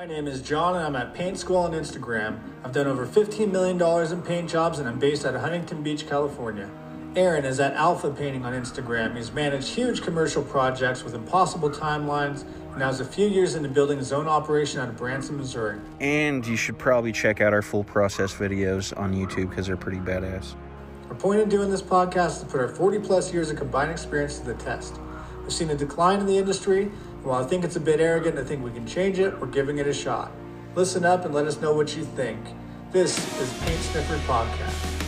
My name is John and I'm at Paint School on Instagram. I've done over $15 million in paint jobs and I'm based out of Huntington Beach, California. Aaron is at Alpha Painting on Instagram. He's managed huge commercial projects with impossible timelines and now is a few years into building his own operation out of Branson, Missouri. And you should probably check out our full process videos on YouTube because they're pretty badass. Our point in doing this podcast is to put our 40 plus years of combined experience to the test. We've seen a decline in the industry, while I think it's a bit arrogant to think we can change it, we're giving it a shot. Listen up and let us know what you think. This is Paint Sniffer Podcast.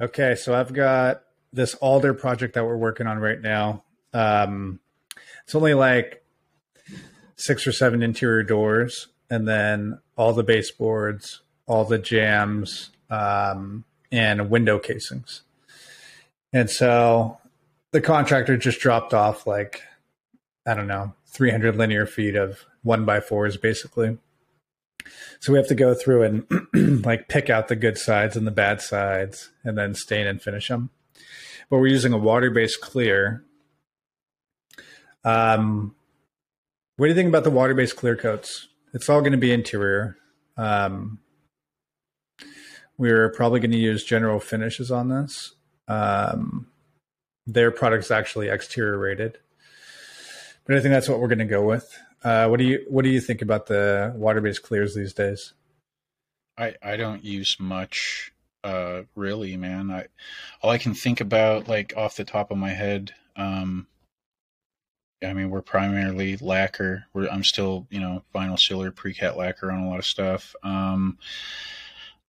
Okay, so I've got this Alder project that we're working on right now. Um, it's only like six or seven interior doors, and then all the baseboards, all the jambs, um, and window casings. And so the contractor just dropped off like, I don't know, 300 linear feet of one by fours basically. So we have to go through and like pick out the good sides and the bad sides and then stain and finish them. But we're using a water based clear. Um, what do you think about the water based clear coats? It's all going to be interior. Um, we're probably going to use general finishes on this. Um, their product's actually exterior rated, but I think that's what we're going to go with. Uh, what do you What do you think about the water based clears these days? I I don't use much, uh, really, man. I all I can think about, like off the top of my head, um, I mean, we're primarily lacquer. We're, I'm still, you know, vinyl sealer, pre-cat lacquer on a lot of stuff. Um,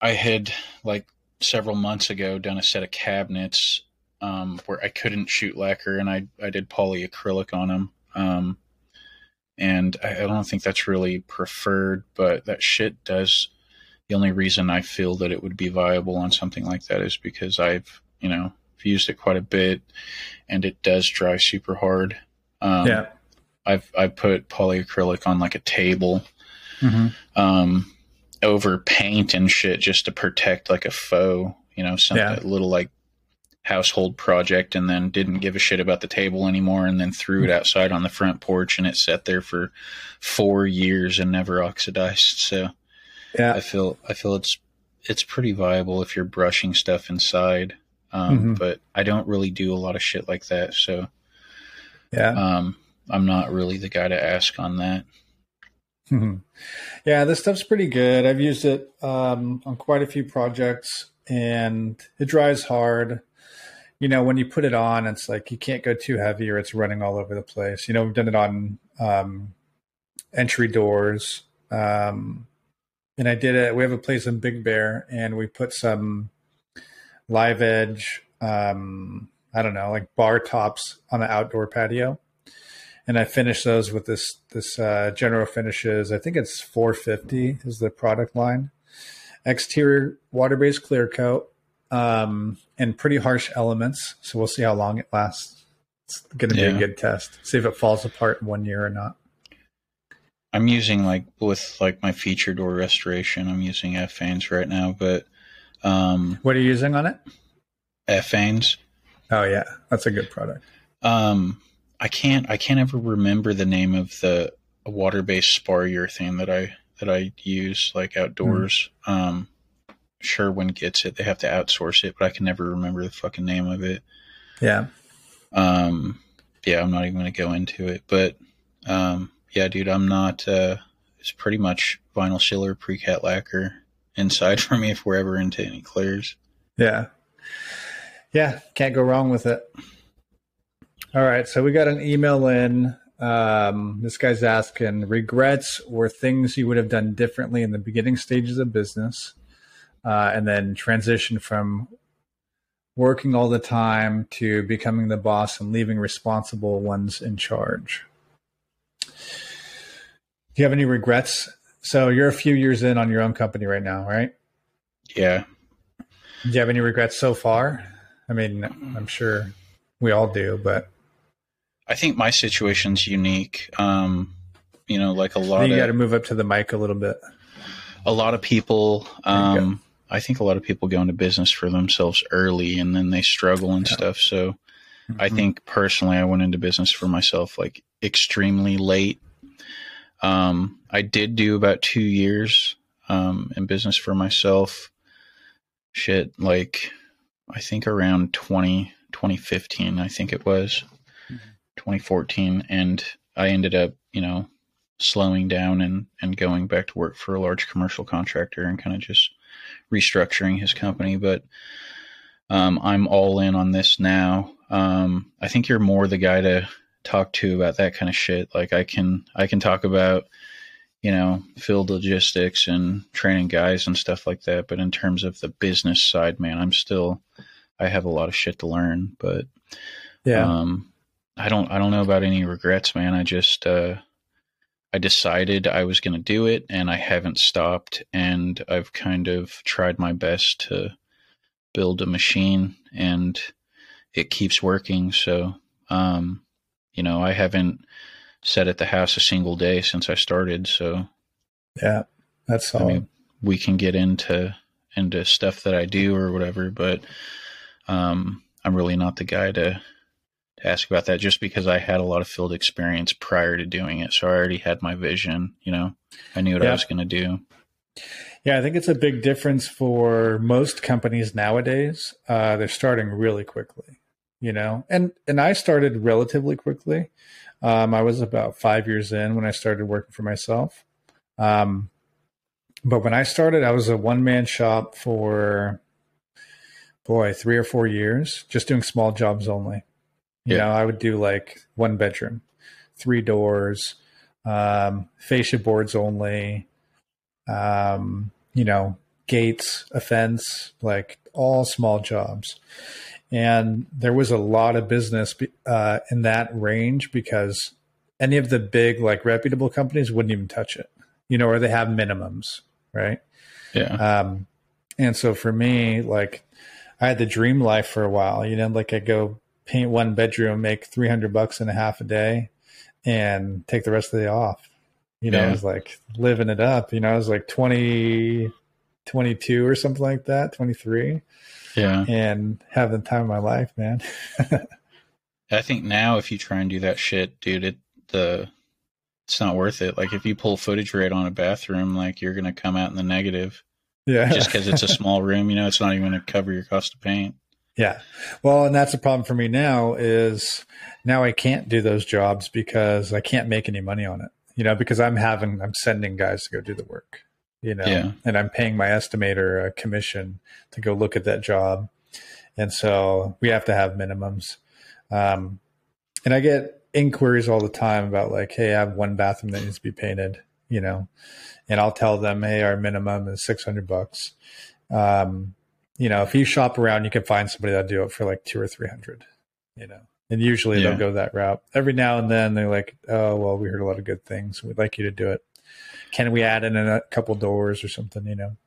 I had like several months ago done a set of cabinets um, where I couldn't shoot lacquer, and I I did polyacrylic on them. Um, and I, I don't think that's really preferred, but that shit does. The only reason I feel that it would be viable on something like that is because I've you know used it quite a bit, and it does dry super hard. Um, yeah, I've I put polyacrylic on like a table. mm-hmm. Um, over paint and shit just to protect like a faux, you know, some Yeah. little like household project and then didn't give a shit about the table anymore and then threw it outside on the front porch and it sat there for four years and never oxidized. So yeah, I feel I feel it's it's pretty viable if you're brushing stuff inside. Um, Mhm. but I don't really do a lot of shit like that, so yeah. um, I'm not really the guy to ask on that. Yeah, this stuff's pretty good. I've used it um, on quite a few projects, and it dries hard. You know, when you put it on, it's like you can't go too heavy, or it's running all over the place. You know, we've done it on um, entry doors, um, and I did it. We have a place in Big Bear, and we put some live edge. Um, I don't know, like bar tops on the outdoor patio and I finished those with this this uh, General Finishes. I think it's 450 is the product line. Exterior water based clear coat um, and pretty harsh elements. So we'll see how long it lasts. It's going to be Yeah. a good test. See if it falls apart in one year or not. I'm using like with like my feature door restoration. I'm using Epifanes right now, but um, What are you using on it? Epifanes. Oh yeah, that's a good product. Um, I can't I can't ever remember the name of the water based spar urethane that I that I use like outdoors. Um, Sherwin gets it. They have to outsource it, but I can never remember the fucking name of it. Yeah, Um, yeah, I'm not even going to go into it, but um, yeah, dude, I'm not. Uh, it's pretty much vinyl sealer, pre-cat lacquer inside for me if we're ever into any clears. yeah, yeah. Can't go wrong with it. All right, so we got an email in. Um, this guy's asking regrets or things you would have done differently in the beginning stages of business, uh, and then transition from working all the time to becoming the boss and leaving responsible ones in charge. Do you have any regrets? So you're a few years in on your own company right now, right? Yeah, Do you have any regrets so far? I mean, I'm sure we all do, but I think my situation's unique. Um, you know, like a lot you got to move up to the mic a little bit. a lot of people. Um, I think a lot of people go into business for themselves early, and then they struggle and stuff. So Mm-hmm. I think personally, I went into business for myself like extremely late. Um, I did do about two years um, in business for myself. Shit, like I think around 20, 2015, I think it was. 2014. And I ended up, you know, slowing down and, and going back to work for a large commercial contractor and kind of just restructuring his company. But um, I'm all in on this now. Um, I think you're more the guy to talk to about that kind of shit. Like I can I can talk about you know field logistics and training guys and stuff like that. But in terms of the business side, man, I'm still I have a lot of shit to learn. But yeah, um, I don't I don't know about any regrets, man. I just uh, I decided I was going to do it, and I haven't stopped. And I've kind of tried my best to build a machine, and it keeps working. So, um, you know, I haven't sat at the house a single day since I started. So, yeah, that's all. I mean, we can get into into stuff that I do or whatever, but um, I'm really not the guy to to ask about that just because I had a lot of field experience prior to doing it. So I already had my vision, you know, I knew what yeah. I was going to do. Yeah, I think it's a big difference for most companies nowadays. Uh, they're starting really quickly, you know, and and I started relatively quickly. Um, I was about five years in when I started working for myself. Um, but when I started, I was a one man shop for boy three or four years, just doing small jobs only. You yeah. know, I would do like one bedroom, three doors, um, fascia boards only, um, you know, gates, a fence, like all small jobs. And there was a lot of business uh, in that range because any of the big, like reputable companies wouldn't even touch it, you know, or they have minimums, right? Yeah. Um, and so for me, like, I had the dream life for a while, you know, like I go paint one bedroom, make 300 bucks and a half a day and take the rest of the day off. You know, yeah. I was like living it up. You know, I was like 20, 22 or something like that, 23. Yeah. And having the time of my life, man. I think now if you try and do that shit, dude, it, the, it's not worth it. Like if you pull footage right on a bathroom, like you're going to come out in the negative. Yeah. Just because it's a small room, you know, it's not even going to cover your cost of paint. Yeah. Well, and that's the problem for me now is now I can't do those jobs because I can't make any money on it. You know, because I'm having I'm sending guys to go do the work. You know, yeah. and I'm paying my estimator a commission to go look at that job. And so we have to have minimums. Um, and I get inquiries all the time about like, hey, I have one bathroom that needs to be painted, you know, and I'll tell them, hey, our minimum is 600 bucks. Um, you know, if you shop around, you can find somebody that'll do it for like two or three hundred. You know, and usually yeah. they'll go that route. Every now and then they're like, "Oh, well, we heard a lot of good things. We'd like you to do it. Can we add in a couple doors or something?" You know.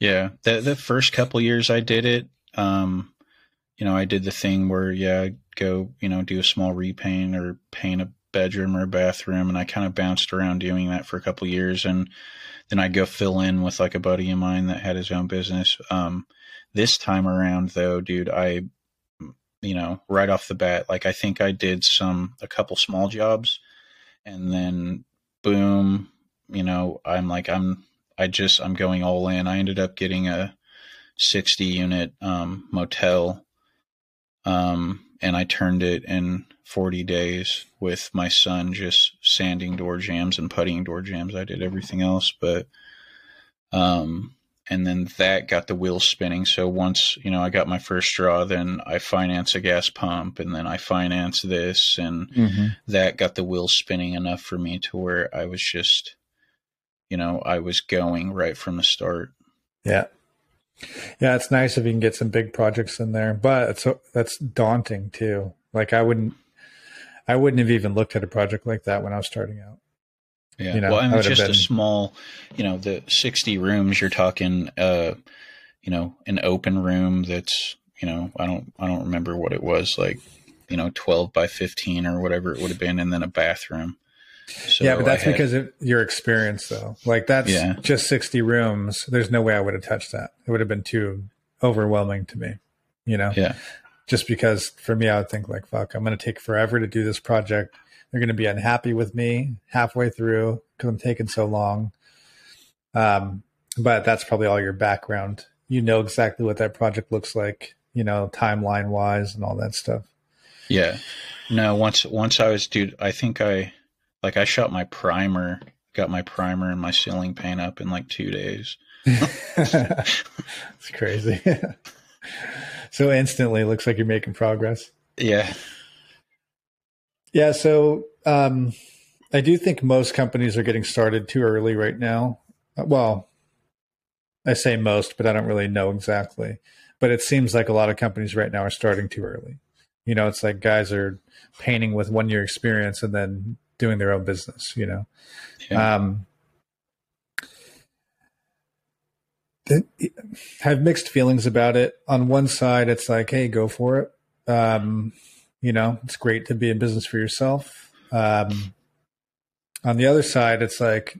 Yeah, the the first couple years I did it, um, you know, I did the thing where yeah, go, you know, do a small repaint or paint a bedroom or a bathroom, and I kind of bounced around doing that for a couple years, and then I'd go fill in with like a buddy of mine that had his own business. Um, this time around, though, dude, I, you know, right off the bat, like I think I did some, a couple small jobs and then boom, you know, I'm like, I'm, I just, I'm going all in. I ended up getting a 60 unit um, motel um, and I turned it in 40 days with my son just sanding door jambs and putting door jambs. I did everything else, but um and then that got the wheels spinning. So once, you know, I got my first draw, then I finance a gas pump and then I finance this and mm-hmm. that got the wheels spinning enough for me to where I was just you know, I was going right from the start. Yeah. Yeah, it's nice if you can get some big projects in there, but it's that's daunting too. Like I wouldn't I wouldn't have even looked at a project like that when I was starting out. Yeah. You know, well, I mean, just been... a small, you know, the 60 rooms you're talking, uh, you know, an open room that's, you know, I don't, I don't remember what it was like, you know, 12 by 15 or whatever it would have been. And then a bathroom. So yeah, but that's had, because of your experience though. Like that's yeah. just 60 rooms. There's no way I would have touched that. It would have been too overwhelming to me, you know? Yeah. Just because for me, I would think like, fuck, I'm going to take forever to do this project. They're going to be unhappy with me halfway through because I'm taking so long. Um, but that's probably all your background. You know exactly what that project looks like, you know, timeline wise and all that stuff. Yeah. No, once once I was dude, I think I like I shot my primer, got my primer and my ceiling paint up in like two days. it's crazy. so instantly looks like you're making progress. Yeah. Yeah, so um I do think most companies are getting started too early right now. Well, I say most, but I don't really know exactly. But it seems like a lot of companies right now are starting too early. You know, it's like guys are painting with one year experience and then doing their own business, you know. Yeah. Um, I have mixed feelings about it. On one side, it's like, hey, go for it. Um, you know, it's great to be in business for yourself. Um, on the other side, it's like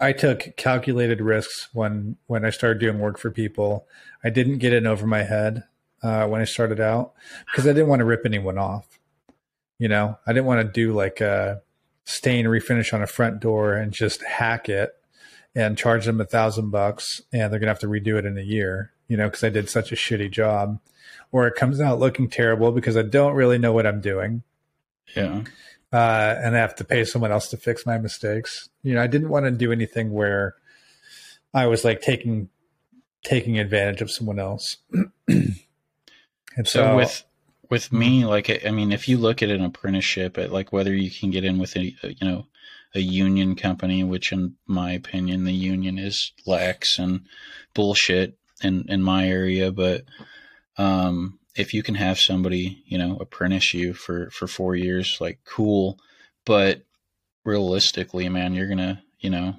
I took calculated risks when when I started doing work for people. I didn't get in over my head uh, when I started out because I didn't want to rip anyone off. You know, I didn't want to do like a stain refinish on a front door and just hack it and charge them a thousand bucks and they're gonna have to redo it in a year. You know, because I did such a shitty job, or it comes out looking terrible because I don't really know what I'm doing. Yeah uh, and I have to pay someone else to fix my mistakes. You know, I didn't want to do anything where I was like taking taking advantage of someone else. and so, so, with with me, like I mean, if you look at an apprenticeship, at like whether you can get in with a you know a union company, which in my opinion, the union is lax and bullshit in in my area, but um, if you can have somebody, you know, apprentice you for for four years, like cool. But realistically, man, you're gonna, you know,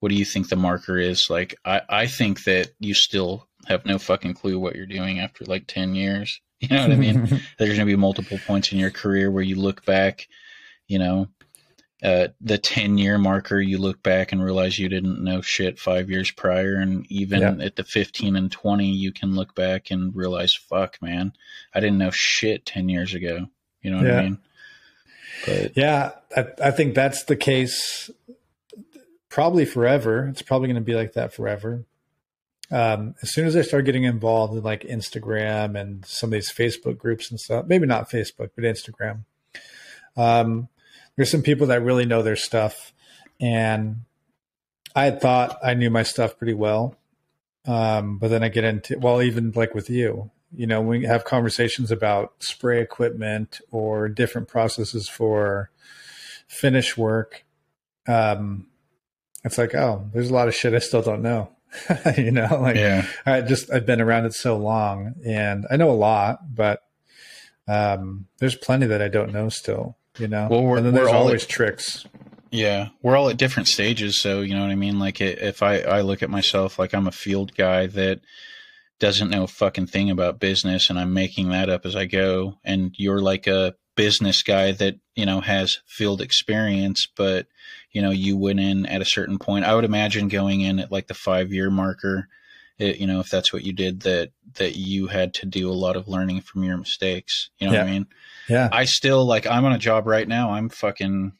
what do you think the marker is? Like, I I think that you still have no fucking clue what you're doing after like ten years. You know what I mean? There's gonna be multiple points in your career where you look back, you know, uh, the 10 year marker, you look back and realize you didn't know shit five years prior. And even yeah. at the 15 and 20, you can look back and realize, fuck, man, I didn't know shit 10 years ago. You know what yeah. I mean? But, yeah, I, I think that's the case probably forever. It's probably going to be like that forever. Um, as soon as I start getting involved in like Instagram and some of these Facebook groups and stuff, maybe not Facebook, but Instagram, um, there's some people that really know their stuff, and I had thought I knew my stuff pretty well, um, but then I get into well, even like with you, you know, we have conversations about spray equipment or different processes for finish work. Um, it's like, oh, there's a lot of shit I still don't know. you know, like yeah. I just I've been around it so long, and I know a lot, but um, there's plenty that I don't know still you know. Well, we're, and then there's always at, tricks. Yeah, we're all at different stages, so you know what I mean. Like if I I look at myself like I'm a field guy that doesn't know a fucking thing about business, and I'm making that up as I go, and you're like a business guy that you know has field experience, but you know you went in at a certain point. I would imagine going in at like the five year marker. It, you know, if that's what you did, that that you had to do a lot of learning from your mistakes. You know yeah. what I mean? Yeah. I still like I'm on a job right now. I'm fucking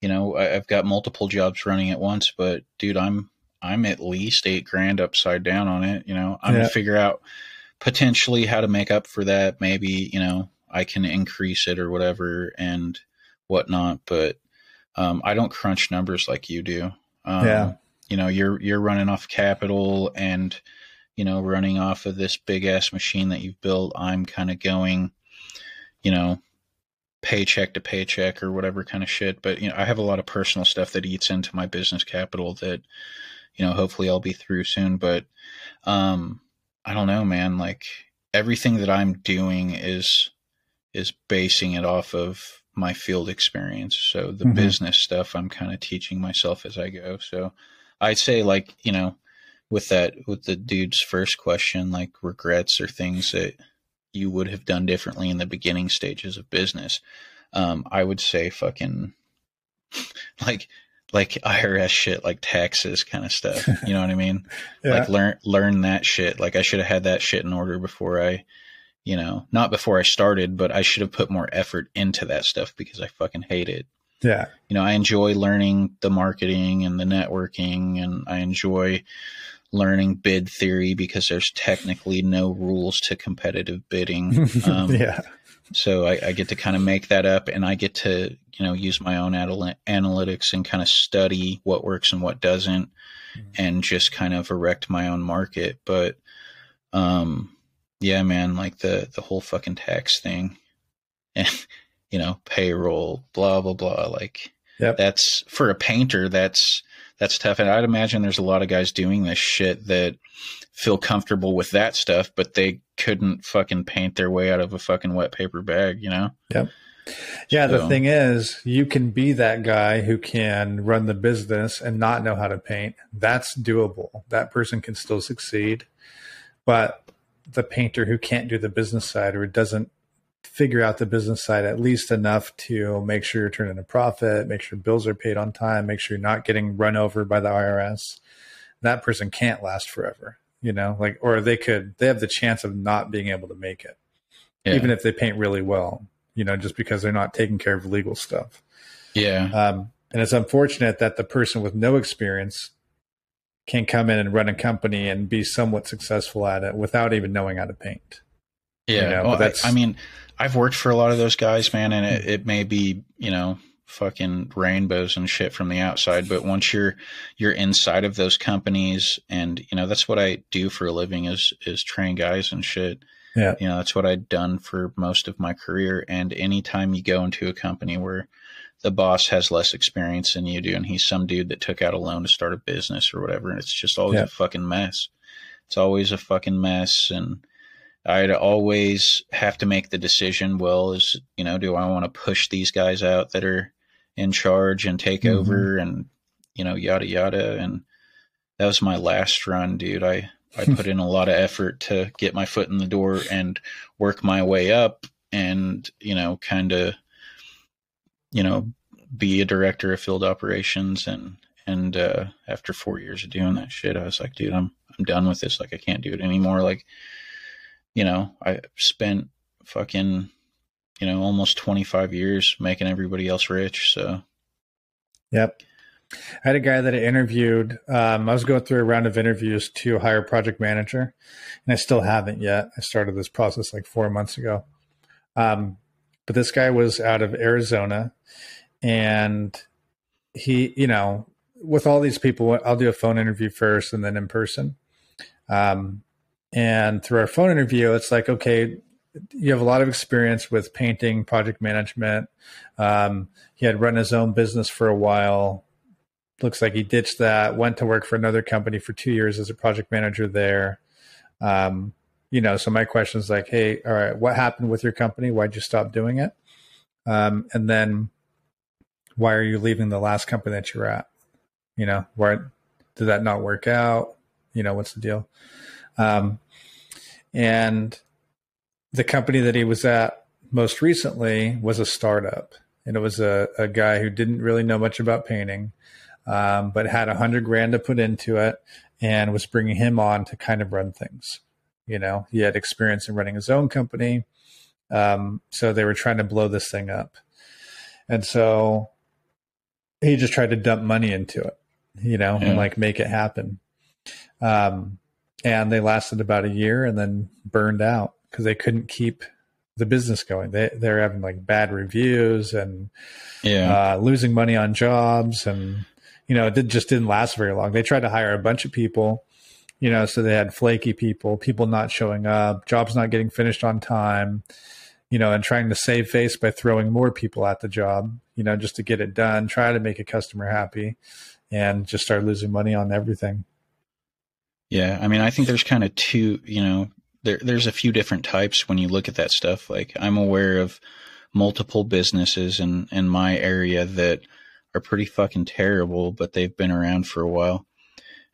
you know, I've got multiple jobs running at once, but dude, I'm I'm at least eight grand upside down on it. You know, I'm yeah. gonna figure out potentially how to make up for that. Maybe, you know, I can increase it or whatever and whatnot, but um, I don't crunch numbers like you do. Um, yeah. You know, you're you're running off capital and you know running off of this big ass machine that you've built. I'm kind of going you know, paycheck to paycheck or whatever kind of shit. But, you know, I have a lot of personal stuff that eats into my business capital that, you know, hopefully I'll be through soon. But, um, I don't know, man. Like everything that I'm doing is, is basing it off of my field experience. So the mm-hmm. business stuff I'm kind of teaching myself as I go. So I'd say like, you know, with that, with the dude's first question, like regrets or things that, you would have done differently in the beginning stages of business. Um, I would say fucking like like IRS shit, like taxes kind of stuff. You know what I mean? yeah. Like learn learn that shit. Like I should have had that shit in order before I, you know, not before I started, but I should have put more effort into that stuff because I fucking hate it. Yeah. You know, I enjoy learning the marketing and the networking, and I enjoy learning bid theory because there's technically no rules to competitive bidding. Um, yeah. So I, I, get to kind of make that up, and I get to you know use my own anal- analytics and kind of study what works and what doesn't, mm-hmm. and just kind of erect my own market. But um, yeah, man, like the the whole fucking tax thing, and you know payroll, blah blah blah. Like yep. that's for a painter. That's that's tough. And I'd imagine there's a lot of guys doing this shit that feel comfortable with that stuff, but they couldn't fucking paint their way out of a fucking wet paper bag, you know? Yep. Yeah, so, the thing is, you can be that guy who can run the business and not know how to paint. That's doable. That person can still succeed. But the painter who can't do the business side or doesn't figure out the business side at least enough to make sure you're turning a profit, make sure bills are paid on time, make sure you're not getting run over by the IRS. That person can't last forever, you know, like, or they could, they have the chance of not being able to make it, yeah. even if they paint really well, you know, just because they're not taking care of legal stuff. Yeah. Um, and it's unfortunate that the person with no experience can come in and run a company and be somewhat successful at it without even knowing how to paint. Yeah. You know, oh, well, I, I mean, I've worked for a lot of those guys, man, and it, it may be, you know, fucking rainbows and shit from the outside, but once you're you're inside of those companies and you know, that's what I do for a living is is train guys and shit. Yeah. You know, that's what I'd done for most of my career. And anytime you go into a company where the boss has less experience than you do and he's some dude that took out a loan to start a business or whatever, and it's just always yeah. a fucking mess. It's always a fucking mess and I'd always have to make the decision. Well, is you know, do I want to push these guys out that are in charge and take mm-hmm. over and you know, yada yada. And that was my last run, dude. I I put in a lot of effort to get my foot in the door and work my way up, and you know, kind of, you know, be a director of field operations and and uh, after four years of doing that shit, I was like, dude, I'm I'm done with this. Like, I can't do it anymore. Like, you know, I spent fucking, you know, almost 25 years making everybody else rich. So, yep. I had a guy that I interviewed. Um, I was going through a round of interviews to hire a project manager, and I still haven't yet. I started this process like four months ago. Um, but this guy was out of Arizona, and he, you know, with all these people, I'll do a phone interview first and then in person. Um, and through our phone interview, it's like, okay, you have a lot of experience with painting, project management. Um, he had run his own business for a while. Looks like he ditched that, went to work for another company for two years as a project manager there. Um, you know, so my question is like, hey, all right, what happened with your company? Why'd you stop doing it? Um, and then why are you leaving the last company that you're at? You know, why did that not work out? You know, what's the deal? Um, and the company that he was at most recently was a startup. And it was a, a guy who didn't really know much about painting, um, but had a hundred grand to put into it and was bringing him on to kind of run things. You know, he had experience in running his own company. Um, so they were trying to blow this thing up. And so he just tried to dump money into it, you know, yeah. and like make it happen. Um, and they lasted about a year and then burned out because they couldn't keep the business going. They they're having like bad reviews and yeah, uh, losing money on jobs, and you know it did, just didn't last very long. They tried to hire a bunch of people, you know, so they had flaky people, people not showing up, jobs not getting finished on time, you know, and trying to save face by throwing more people at the job, you know, just to get it done, try to make a customer happy, and just start losing money on everything. Yeah, I mean, I think there's kind of two, you know, there there's a few different types when you look at that stuff. Like I'm aware of multiple businesses in in my area that are pretty fucking terrible, but they've been around for a while.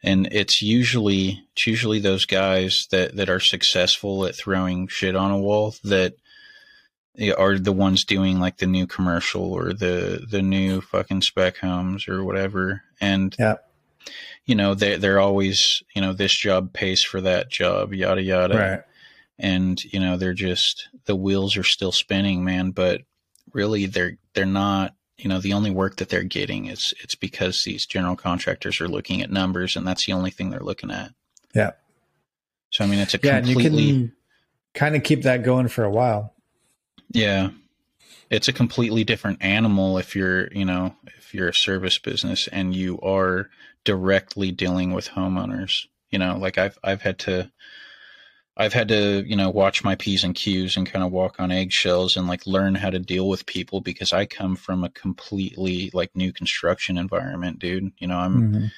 And it's usually it's usually those guys that that are successful at throwing shit on a wall that are the ones doing like the new commercial or the the new fucking spec homes or whatever. And yeah you know, they they're always, you know, this job pays for that job, yada yada. Right. and you know they're just the wheels are still spinning, man. But really, they're they're not. You know, the only work that they're getting is it's because these general contractors are looking at numbers, and that's the only thing they're looking at. Yeah. So I mean, it's a Yeah, and you completely can kind of keep that going for a while. Yeah. It's a completely different animal if you're, you know, if you're a service business and you are directly dealing with homeowners. You know, like I've I've had to I've had to, you know, watch my P's and Q's and kind of walk on eggshells and like learn how to deal with people because I come from a completely like new construction environment, dude. You know, I'm Mhm.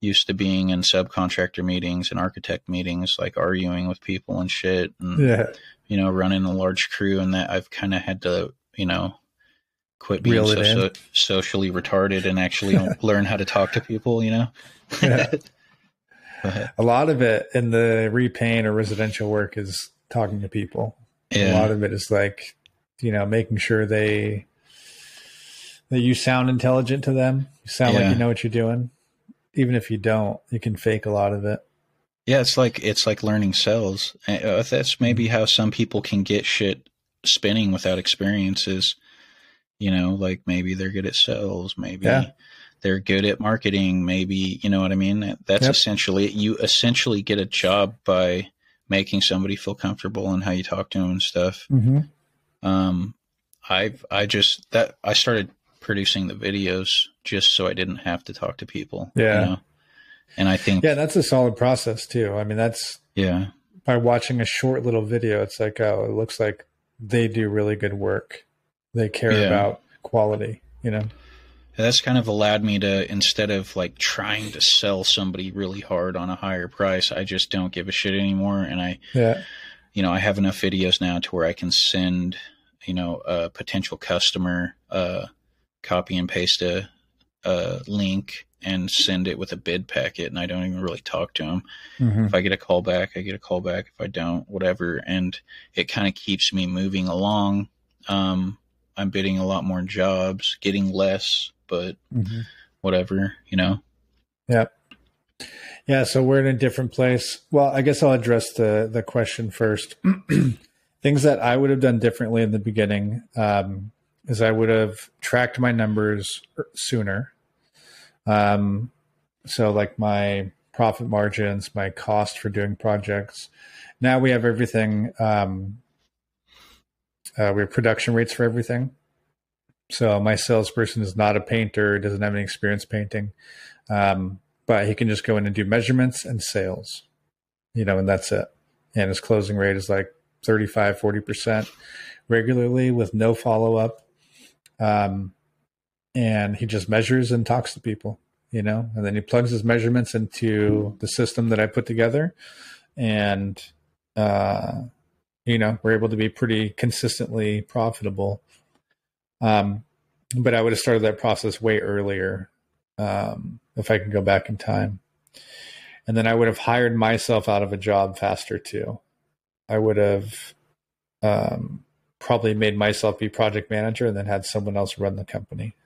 used to being in subcontractor meetings and architect meetings, like arguing with people and shit. And Yeah. you know, running a large crew and that I've kind of had to, you know, quit being so, so socially retarded and actually learn how to talk to people, you know? Yeah. A lot of it in the repaint or residential work is talking to people. A lot of it is like, you know, making sure they that you sound intelligent to them. You sound like you know what you're doing. Even if you don't, you can fake a lot of it. Yeah, it's like it's like learning sales. Uh, That's maybe how some people can get shit spinning without experiences. You know, like maybe they're good at sales, maybe Yeah. they're good at marketing, maybe you know what I mean. That's Yep. essentially you essentially get a job by making somebody feel comfortable and how you talk to them and stuff. Mm-hmm. Um, I've I just that I started producing the videos just so I didn't have to talk to people. you Yeah. know? and I think Yeah, that's a solid process too. I mean, that's yeah. by watching a short little video, it's like, oh, it looks like they do really good work. They care Yeah. about quality, you know? that's kind of allowed me to instead of like trying to sell somebody really hard on a higher price i just don't give a shit anymore and i Yeah. you know i have enough videos now to where i can send you know a potential customer uh copy and paste a, a link and send it with a bid packet and i don't even really talk to them hmm if i get a call back i get a call back if i don't whatever and it kind of keeps me moving along um i'm bidding a lot more jobs getting less but hmm whatever, you know. Yeah. Yeah, so we're in a different place. Well, I guess I'll address the the question first. Things that I would have done differently in the beginning um, is I would have tracked my numbers sooner. Um, so, like my profit margins, my cost for doing projects. Now we have everything. Um, uh, we have production rates for everything. So my salesperson is not a painter, doesn't have any experience painting. Um, but he can just go in and do measurements and sales, you know, and that's it. And his closing rate is like 35, 40% regularly with no follow up. Um, and he just measures and talks to people, you know, and then he plugs his measurements into the system that I put together. And, uh, you know, we're able to be pretty consistently profitable. Um, but I would have started that process way earlier um, if I could go back in time. And then I would have hired myself out of a job faster too. I would have um, probably made myself be project manager and then had someone else run the company.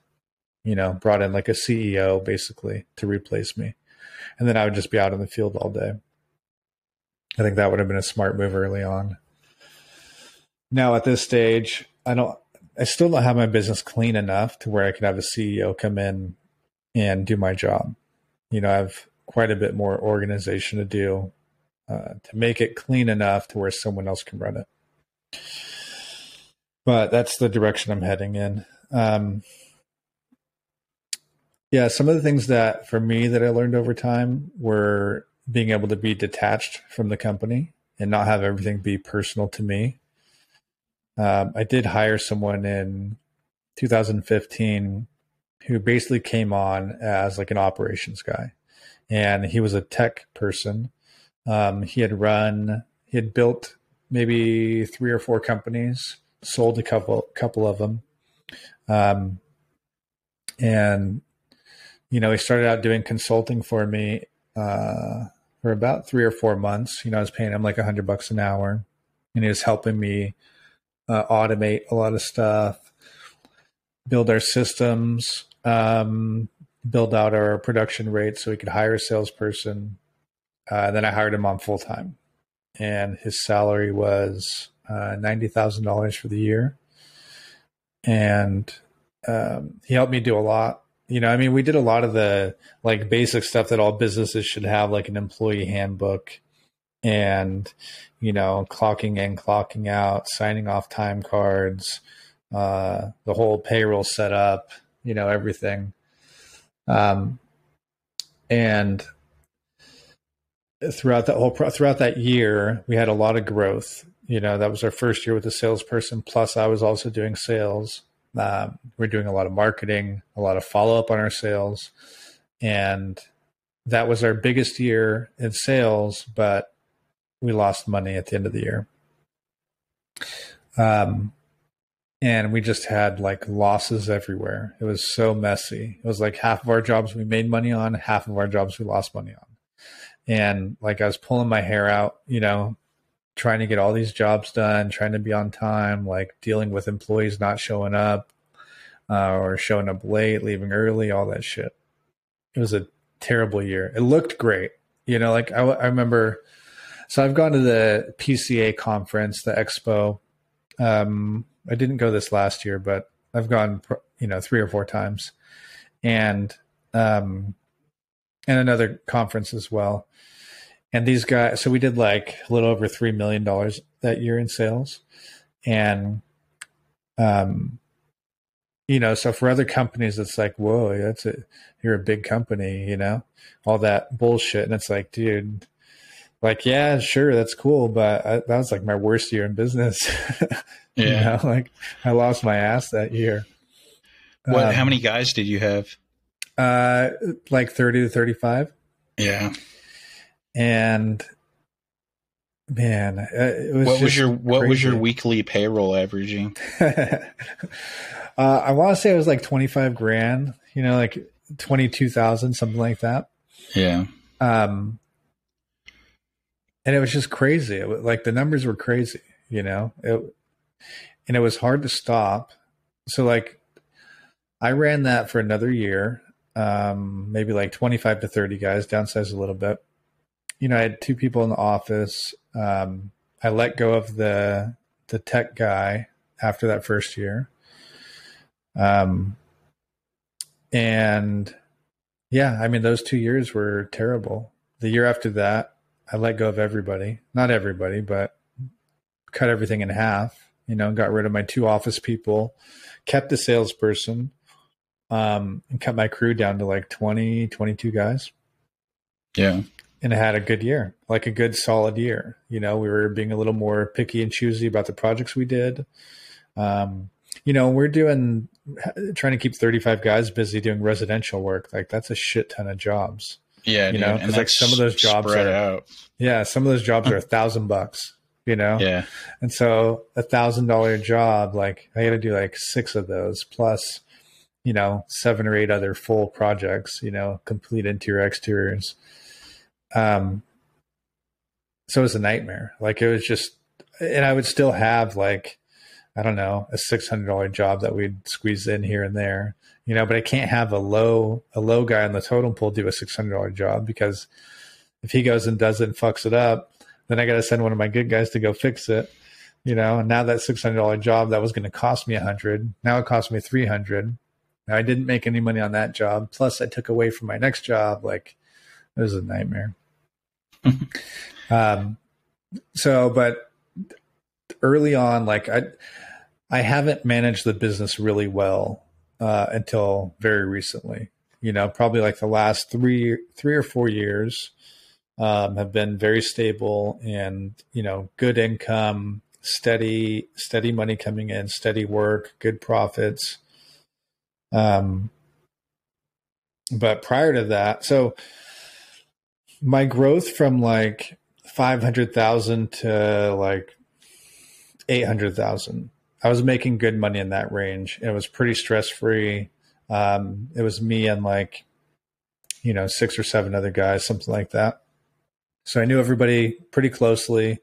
You know, brought in like a CEO basically to replace me. And then I would just be out in the field all day. I think that would have been a smart move early on. Now at this stage, I don't I still don't have my business clean enough to where I can have a CEO come in and do my job. You know, I have quite a bit more organization to do uh, to make it clean enough to where someone else can run it. But that's the direction I'm heading in. Um, yeah, some of the things that for me that I learned over time were being able to be detached from the company and not have everything be personal to me. Um, I did hire someone in 2015 who basically came on as like an operations guy, and he was a tech person. Um, he had run, he had built maybe three or four companies, sold a couple couple of them, um, and you know he started out doing consulting for me uh, for about three or four months. You know, I was paying him like a hundred bucks an hour, and he was helping me uh, automate a lot of stuff, build our systems, um, build out our production rate so we could hire a salesperson. Uh, then I hired him on full time, and his salary was uh, ninety thousand dollars for the year, and um, he helped me do a lot. You know, I mean, we did a lot of the like basic stuff that all businesses should have, like an employee handbook, and you know, clocking in, clocking out, signing off time cards, uh, the whole payroll setup, you know, everything. Um, and throughout that whole throughout that year, we had a lot of growth. You know, that was our first year with a salesperson. Plus, I was also doing sales. Um, we're doing a lot of marketing, a lot of follow up on our sales, and that was our biggest year in sales. But we lost money at the end of the year. Um, and we just had like losses everywhere. It was so messy. It was like half of our jobs we made money on, half of our jobs we lost money on. And like I was pulling my hair out, you know, trying to get all these jobs done, trying to be on time, like dealing with employees not showing up uh, or showing up late, leaving early, all that shit. It was a terrible year. It looked great. You know, like I, I remember, so I've gone to the PCA conference, the expo. Um, I didn't go this last year, but I've gone, you know, three or four times, and um, and another conference as well. And these guys, so we did like a little over three million dollars that year in sales, and um, you know, so for other companies, it's like, whoa, that's a you're a big company, you know, all that bullshit, and it's like, dude, like, yeah, sure, that's cool, but I, that was like my worst year in business. Yeah, you know, like I lost my ass that year. What? Um, how many guys did you have? Uh, like thirty to thirty-five. Yeah, and man, uh, it was. What was your What crazy. was your weekly payroll averaging? uh, I want to say it was like twenty-five grand. You know, like twenty-two thousand, something like that. Yeah. Um, and it was just crazy. It was, like the numbers were crazy. You know, it and it was hard to stop. So like I ran that for another year, um, maybe like 25 to 30 guys, downsized a little bit. You know, I had two people in the office. Um, I let go of the the tech guy after that first year. Um, and yeah, I mean, those two years were terrible. The year after that, I let go of everybody, not everybody, but cut everything in half you know, got rid of my two office people, kept the salesperson, um, and cut my crew down to like 20, 22 guys. Yeah. And I had a good year, like a good solid year. You know, we were being a little more picky and choosy about the projects we did. Um, you know, we're doing, trying to keep 35 guys busy doing residential work. Like that's a shit ton of jobs. Yeah. You dude. know, because like some of those jobs are, out. yeah, some of those jobs are a thousand bucks you know? Yeah. And so a thousand dollar job, like I got to do like six of those plus, you know, seven or eight other full projects, you know, complete interior exteriors. Um, so it was a nightmare. Like it was just, and I would still have like, I don't know, a six hundred dollar job that we'd squeeze in here and there, you know. But I can't have a low a low guy on the totem pole do a six hundred dollar job because if he goes and does it and fucks it up, then I got to send one of my good guys to go fix it. You know, and now that six hundred dollar job that was going to cost me a hundred, now it cost me three hundred. Now I didn't make any money on that job. Plus, I took away from my next job. Like it was a nightmare. um, so, but early on, like I, I haven't managed the business really well uh, until very recently. You know, probably like the last three, three or four years um, have been very stable and you know good income, steady steady money coming in, steady work, good profits. Um, but prior to that, so my growth from like five hundred thousand to like eight hundred thousand. I was making good money in that range. It was pretty stress free. Um, it was me and like, you know, six or seven other guys, something like that. So I knew everybody pretty closely.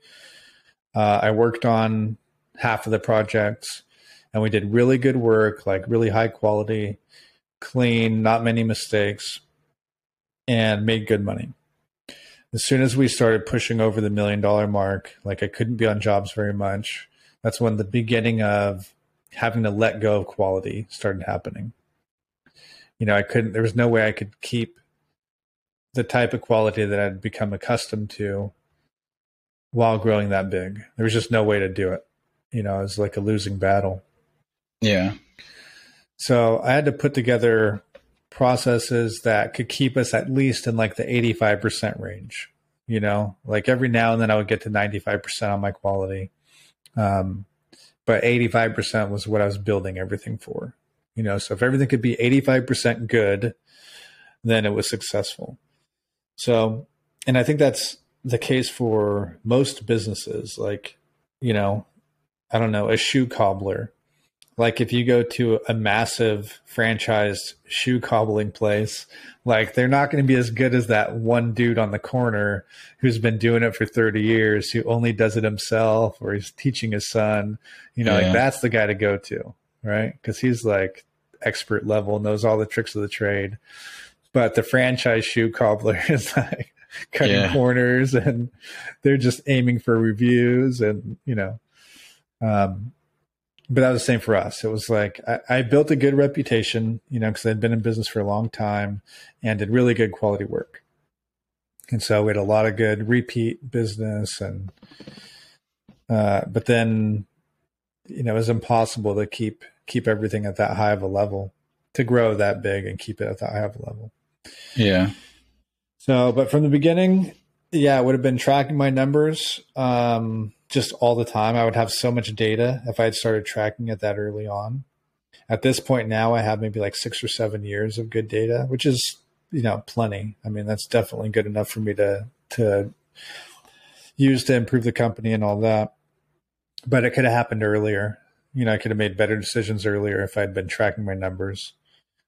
Uh, I worked on half of the projects and we did really good work, like really high quality, clean, not many mistakes, and made good money. as soon as we started pushing over the million dollar mark, like I couldn't be on jobs very much. That's when the beginning of having to let go of quality started happening. You know, I couldn't, there was no way I could keep the type of quality that I'd become accustomed to while growing that big. There was just no way to do it. You know, it was like a losing battle. Yeah. So I had to put together processes that could keep us at least in like the 85% range. You know, like every now and then I would get to 95% on my quality. Um, but 85% was what I was building everything for. You know, so if everything could be 85% good, then it was successful. So, and I think that's the case for most businesses. Like, you know, I don't know, a shoe cobbler like if you go to a massive franchised shoe cobbling place like they're not going to be as good as that one dude on the corner who's been doing it for 30 years who only does it himself or he's teaching his son you know yeah. like that's the guy to go to right because he's like expert level knows all the tricks of the trade but the franchise shoe cobbler is like cutting yeah. corners and they're just aiming for reviews and you know um but that was the same for us. It was like I, I built a good reputation, you know, because I'd been in business for a long time and did really good quality work. And so we had a lot of good repeat business and uh, but then you know, it was impossible to keep keep everything at that high of a level, to grow that big and keep it at that high of a level. Yeah. So, but from the beginning, yeah, it would have been tracking my numbers. Um, just all the time. I would have so much data if I had started tracking it that early on. At this point now, I have maybe like six or seven years of good data, which is you know plenty. I mean, that's definitely good enough for me to to use to improve the company and all that. But it could have happened earlier. You know, I could have made better decisions earlier if I'd been tracking my numbers,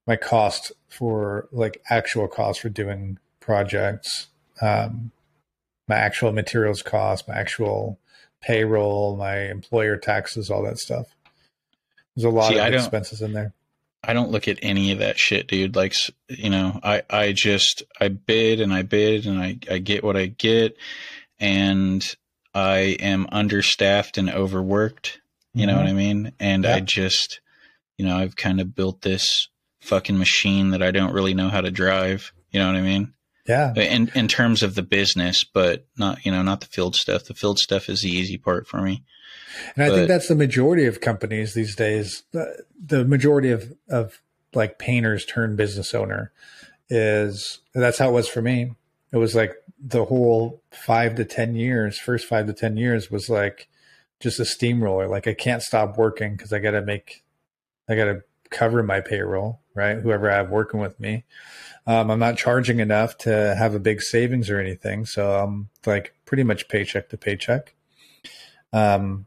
my cost for like actual cost for doing projects, um, my actual materials cost, my actual payroll, my employer taxes, all that stuff. There's a lot See, of expenses in there. I don't look at any of that shit, dude. Like, you know, I, I just, I bid and I bid and I, I get what I get and I am understaffed and overworked. You mm-hmm. know what I mean? And yeah. I just, you know, I've kind of built this fucking machine that I don't really know how to drive. You know what I mean? Yeah. Uh, in in terms of the business, but not you know not the field stuff. The field stuff is the easy part for me. And I but, think that's the majority of companies these days. The, the majority of of like painters turn business owner is that's how it was for me. It was like the whole five to ten years, first five to ten years was like just a steamroller. Like I can't stop working because I got to make, I got to cover my payroll, right? Whoever I have working with me. Um, I'm not charging enough to have a big savings or anything, so I'm like pretty much paycheck to paycheck. Um,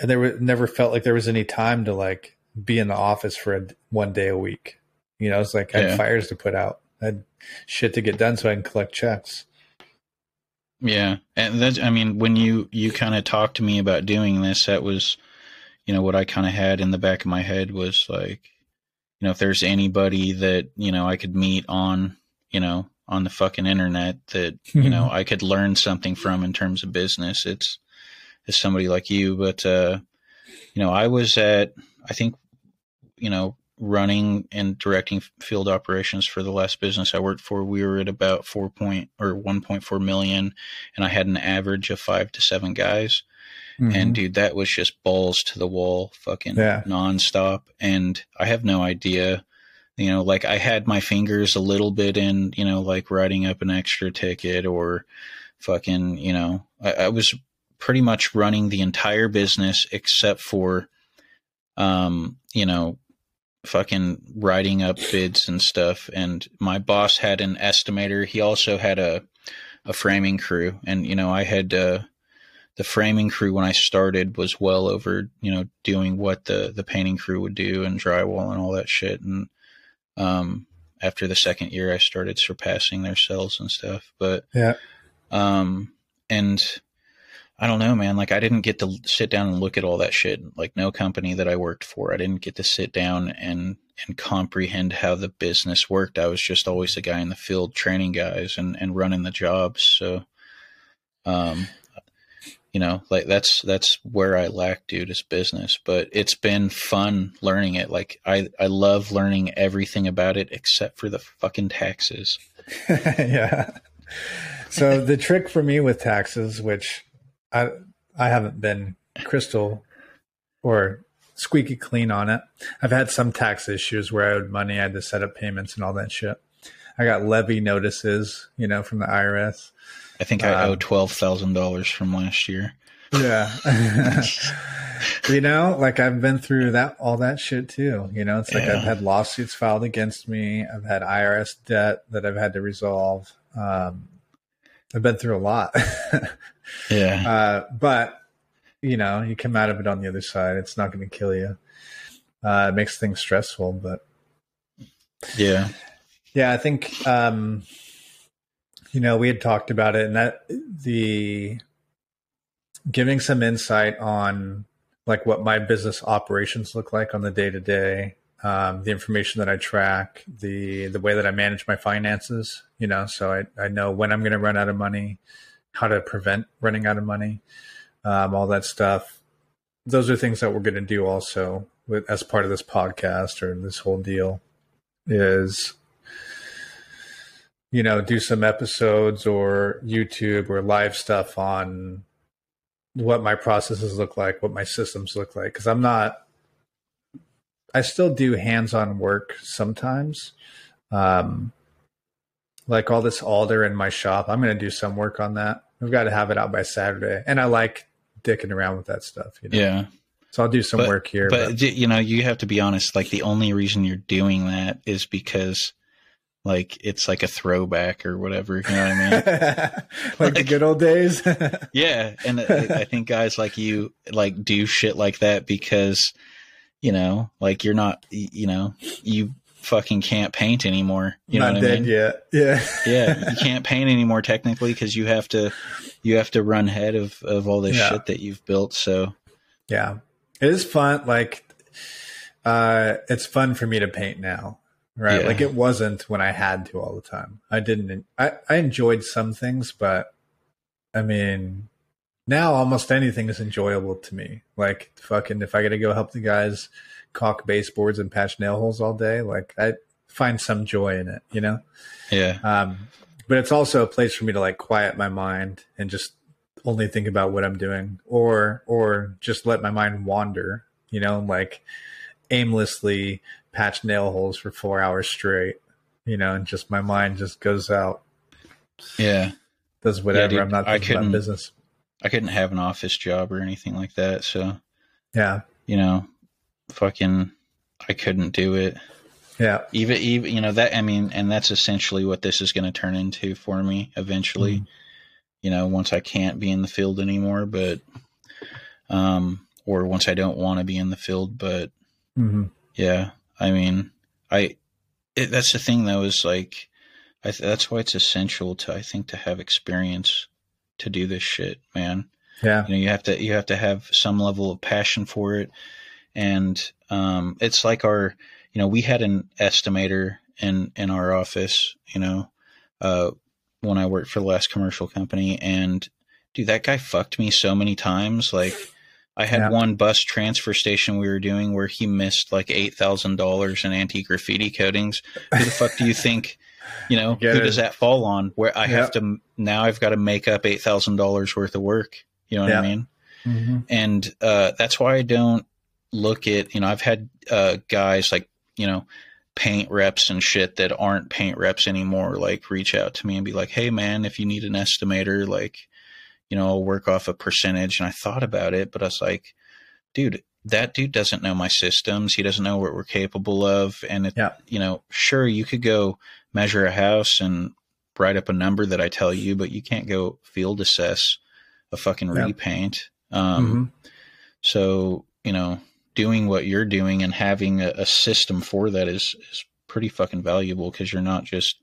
and there was, never felt like there was any time to like be in the office for a, one day a week. You know, it's like I had fires to put out, I had shit to get done so I can collect checks. Yeah, and that's I mean when you you kind of talked to me about doing this, that was you know what I kind of had in the back of my head was like you know, if there's anybody that, you know, I could meet on, you know, on the fucking internet that, you know, I could learn something from in terms of business, it's, it's somebody like you. But, uh, you know, I was at, I think, you know, running and directing field operations for the last business I worked for, we were at about four point or 1.4 million, and I had an average of five to seven guys. Mm-hmm. And dude, that was just balls to the wall, fucking yeah. nonstop. And I have no idea, you know, like I had my fingers a little bit in, you know, like writing up an extra ticket or fucking, you know, I, I was pretty much running the entire business except for, um, you know, fucking writing up bids and stuff. And my boss had an estimator. He also had a, a framing crew. And, you know, I had, uh, the framing crew when I started was well over, you know, doing what the the painting crew would do and drywall and all that shit. And um, after the second year, I started surpassing their sales and stuff. But yeah, um, and I don't know, man. Like I didn't get to sit down and look at all that shit. Like no company that I worked for, I didn't get to sit down and and comprehend how the business worked. I was just always the guy in the field training guys and and running the jobs. So, um, you know, like that's that's where I lack, dude, is business. But it's been fun learning it. Like I I love learning everything about it except for the fucking taxes. yeah. So the trick for me with taxes, which I I haven't been crystal or squeaky clean on it. I've had some tax issues where I owed money, I had to set up payments and all that shit. I got levy notices, you know, from the IRS. I think I um, owe twelve thousand dollars from last year. Yeah. you know, like I've been through that all that shit too. You know, it's like yeah. I've had lawsuits filed against me. I've had IRS debt that I've had to resolve. Um, I've been through a lot. yeah. Uh, but you know, you come out of it on the other side. It's not going to kill you. Uh, it makes things stressful, but yeah, yeah. I think um, you know we had talked about it, and that the giving some insight on like what my business operations look like on the day to day, the information that I track, the the way that I manage my finances. You know, so I I know when I'm going to run out of money, how to prevent running out of money, um, all that stuff. Those are things that we're going to do also with, as part of this podcast or this whole deal. Is you know do some episodes or YouTube or live stuff on what my processes look like, what my systems look like, because I'm not. I still do hands-on work sometimes. Um, like all this alder in my shop, I'm going to do some work on that. We've got to have it out by Saturday, and I like dicking around with that stuff. You know? Yeah. So I'll do some but, work here. But, but, you know, you have to be honest. Like the only reason you're doing that is because, like, it's like a throwback or whatever. You know what I mean? like, like, the good old days. yeah, and I, I think guys like you like do shit like that because, you know, like you're not, you know, you fucking can't paint anymore. You Not know what I mean? Yet. Yeah. yeah. You can't paint anymore technically because you have to you have to run head of, of all this yeah. shit that you've built. So Yeah. It is fun. Like uh it's fun for me to paint now. Right. Yeah. Like it wasn't when I had to all the time. I didn't I, I enjoyed some things, but I mean now almost anything is enjoyable to me. Like fucking if I gotta go help the guys caulk baseboards and patch nail holes all day. Like I find some joy in it, you know? Yeah. Um, but it's also a place for me to like quiet my mind and just only think about what I'm doing or, or just let my mind wander, you know, like aimlessly patch nail holes for four hours straight, you know, and just my mind just goes out. Yeah. Does whatever. Yeah, dude, I'm not thinking about business. I couldn't have an office job or anything like that. So, yeah, you know, fucking I couldn't do it. Yeah. Even even you know that I mean and that's essentially what this is going to turn into for me eventually. Mm-hmm. You know, once I can't be in the field anymore, but um or once I don't want to be in the field, but mm-hmm. yeah, I mean, I it, that's the thing though is like I th- that's why it's essential to I think to have experience to do this shit, man. Yeah. You know, you have to you have to have some level of passion for it and um, it's like our you know we had an estimator in in our office you know uh, when i worked for the last commercial company and dude that guy fucked me so many times like i had yeah. one bus transfer station we were doing where he missed like $8000 in anti-graffiti coatings who the fuck do you think you know who it. does that fall on where i have to now i've got to make up $8000 worth of work you know what i mean mm-hmm. and uh, that's why i don't look at you know I've had uh, guys like you know paint reps and shit that aren't paint reps anymore like reach out to me and be like hey man if you need an estimator like you know I'll work off a percentage and I thought about it but I was like dude that dude doesn't know my systems he doesn't know what we're capable of and it, yeah. you know sure you could go measure a house and write up a number that I tell you but you can't go field assess a fucking yeah. repaint um mm-hmm. so you know doing what you're doing and having a, a system for that is is pretty fucking valuable because you're not just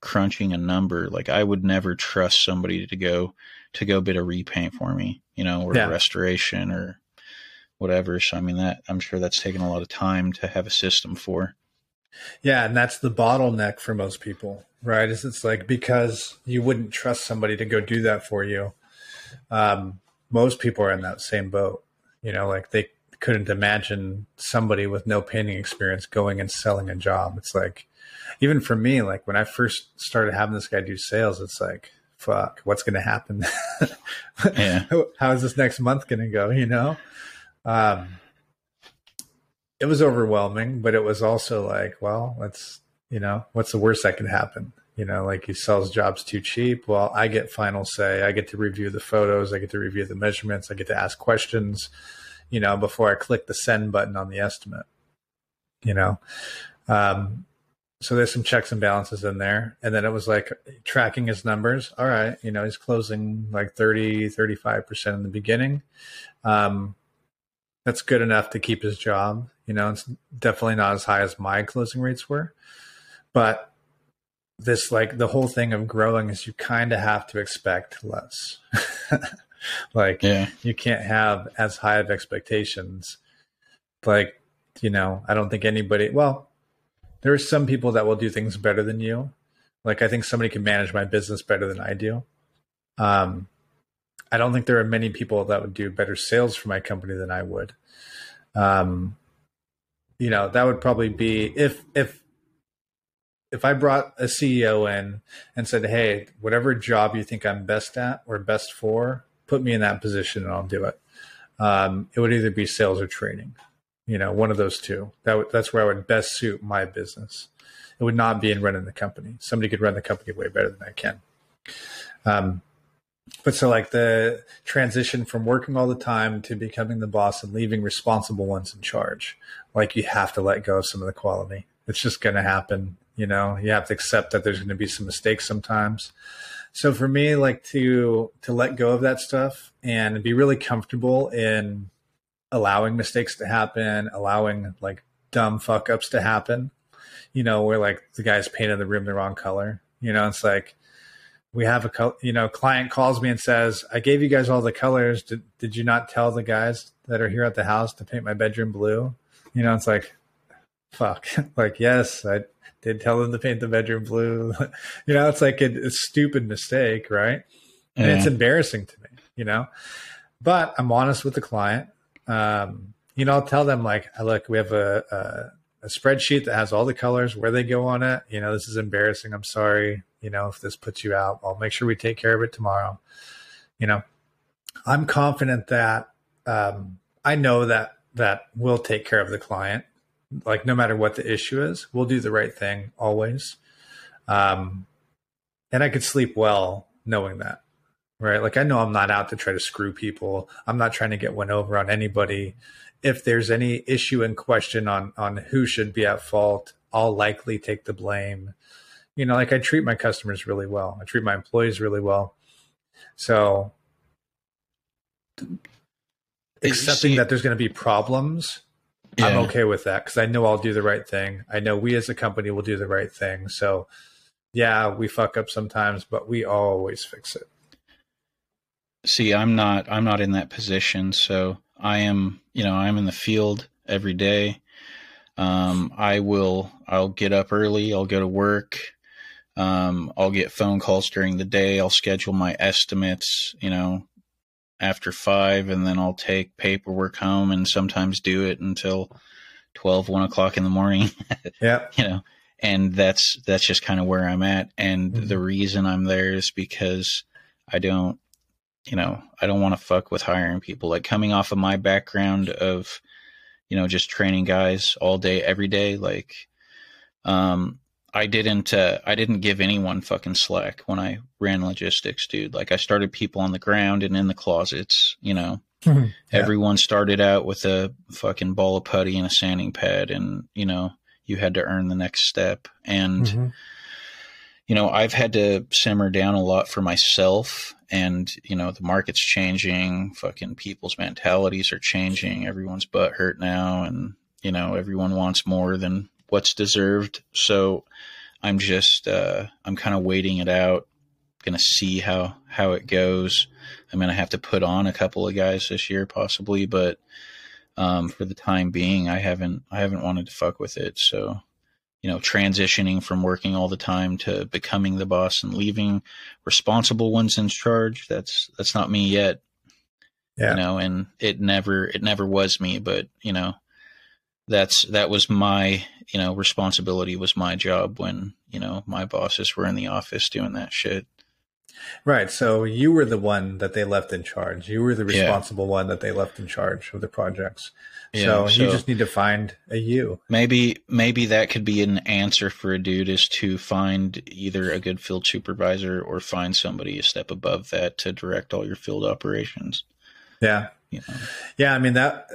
crunching a number. Like I would never trust somebody to go to go bid a repaint for me, you know, or Yeah. restoration or whatever. So I mean that I'm sure that's taken a lot of time to have a system for. Yeah, and that's the bottleneck for most people, right? Is it's like because you wouldn't trust somebody to go do that for you. Um, most people are in that same boat. You know, like they couldn't imagine somebody with no painting experience going and selling a job. It's like, even for me, like when I first started having this guy do sales, it's like, fuck, what's going to happen? Yeah. How is this next month going to go? You know? Um, it was overwhelming, but it was also like, well, let's, you know, what's the worst that could happen? You know, like he sells jobs too cheap. Well, I get final say. I get to review the photos. I get to review the measurements. I get to ask questions, you know, before I click the send button on the estimate, you know. Um, so there's some checks and balances in there. And then it was like tracking his numbers. All right. You know, he's closing like 30, 35% in the beginning. Um, that's good enough to keep his job. You know, it's definitely not as high as my closing rates were. But this, like, the whole thing of growing is you kind of have to expect less. like, Yeah. you can't have as high of expectations. Like, you know, I don't think anybody, well, there are some people that will do things better than you. Like, I think somebody can manage my business better than I do. Um, I don't think there are many people that would do better sales for my company than I would. Um, you know, that would probably be if if if I brought a CEO in and said, "Hey, whatever job you think I'm best at or best for, put me in that position and I'll do it." Um, it would either be sales or training. You know, one of those two. That would, that's where I would best suit my business. It would not be in running the company. Somebody could run the company way better than I can. Um, but so like the transition from working all the time to becoming the boss and leaving responsible ones in charge like you have to let go of some of the quality it's just going to happen you know you have to accept that there's going to be some mistakes sometimes so for me like to to let go of that stuff and be really comfortable in allowing mistakes to happen allowing like dumb fuck ups to happen you know where like the guy's painted the room the wrong color you know it's like we have a you know client calls me and says i gave you guys all the colors. Did, did you not tell the guys that are here at the house to paint my bedroom blue? You know it's like fuck. Like yes i did tell them to paint the bedroom blue. You know it's like a, a stupid mistake right? And it's embarrassing to me you know? But i'm honest with the client um, you know i'll tell them like look we have a, a, a spreadsheet that has all the colors where they go on it. You know this is embarrassing. I'm sorry. You know if this puts you out i'll make sure we take care of it tomorrow. You know i'm confident that um, i know that that we'll take care of the client. Like no matter what the issue is we'll do the right thing always. Um, and i could sleep well knowing that right? Like i know i'm not out to try to screw people. I'm not trying to get one over on anybody. If there's any issue in question on on who should be at fault i'll likely take the blame. You know like i treat my customers really well. I treat my employees really well. So accepting that there's going to be problems i'm okay with that because i know i'll do the right thing. I know we as a company will do the right thing. So yeah we fuck up sometimes but we always fix it see i'm not i'm not in that position. So i am you know i'm in the field every day. Um, i will i'll get up early i'll go to work. Um, i'll get phone calls during the day. I'll schedule my estimates you know after five and then i'll take paperwork home and sometimes do it until 12 1 o'clock in the morning. Yeah. You know and that's that's just kind of where i'm at. And Mhm. the reason i'm there is because i don't you know i don't want to fuck with hiring people. Like coming off of my background of you know just training guys all day every day like um i didn't uh, i didn't give anyone fucking slack when i ran logistics dude. Like i started people on the ground and in the closets you know? Yeah. everyone started out with a fucking ball of putty and a sanding pad and you know you had to earn the next step. And Mhm. You know i've had to simmer down a lot for myself and you know the market's changing fucking people's mentalities are changing everyone's butt hurt now and you know everyone wants more than what's deserved so I'm just uh, I'm kind of waiting it out. Gonna see how how it goes. I'm gonna have to put on a couple of guys this year possibly, but um, for the time being, I haven't I haven't wanted to fuck with it. So you know, transitioning from working all the time to becoming the boss and leaving responsible ones in charge. That's that's not me yet. Yeah. You know, and it never it never was me, but you know, that's that was my you know responsibility was my job when you know my bosses were in the office doing that shit. Right. So you were the one that they left in charge. You were the responsible yeah. one that they left in charge of the projects. Yeah, so, so you just need to find a you. Maybe maybe that could be an answer for a dude is to find either a good field supervisor or find somebody a step above that to direct all your field operations. Yeah. You know. Yeah, I mean that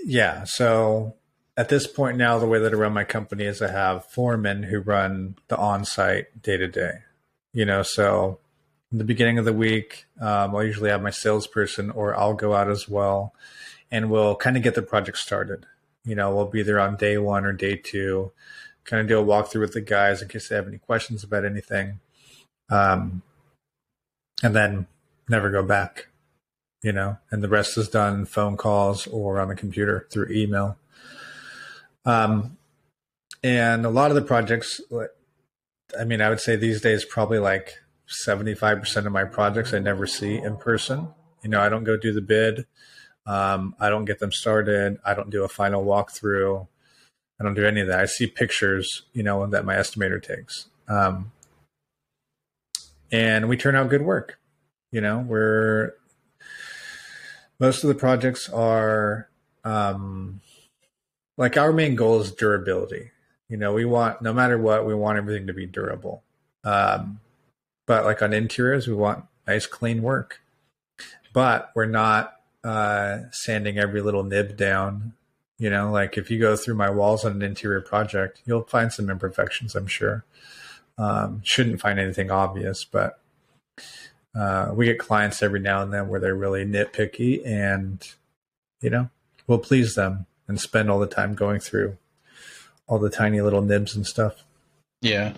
yeah. So at this point now the way that I run my company is I have foremen who run the on site day to day. You know, so in the beginning of the week, um, I'll usually have my salesperson or I'll go out as well and we'll kind of get the project started. You know, we'll be there on day one or day two, kind of do a walkthrough with the guys in case they have any questions about anything. Um, and then never go back, you know, and the rest is done phone calls or on the computer through email. Um, and a lot of the projects, I mean, I would say these days, probably like 75% of my projects I never see in person. You know, I don't go do the bid. Um, I don't get them started. I don't do a final walkthrough. I don't do any of that. I see pictures, you know, that my estimator takes. Um, and we turn out good work. You know, we're most of the projects are um, like our main goal is durability. You know, we want no matter what, we want everything to be durable. Um, but like on interiors, we want nice, clean work. But we're not uh, sanding every little nib down. You know, like if you go through my walls on an interior project, you'll find some imperfections, I'm sure. Um, shouldn't find anything obvious, but uh, we get clients every now and then where they're really nitpicky and, you know, we'll please them and spend all the time going through all the tiny little nibs and stuff. Yeah.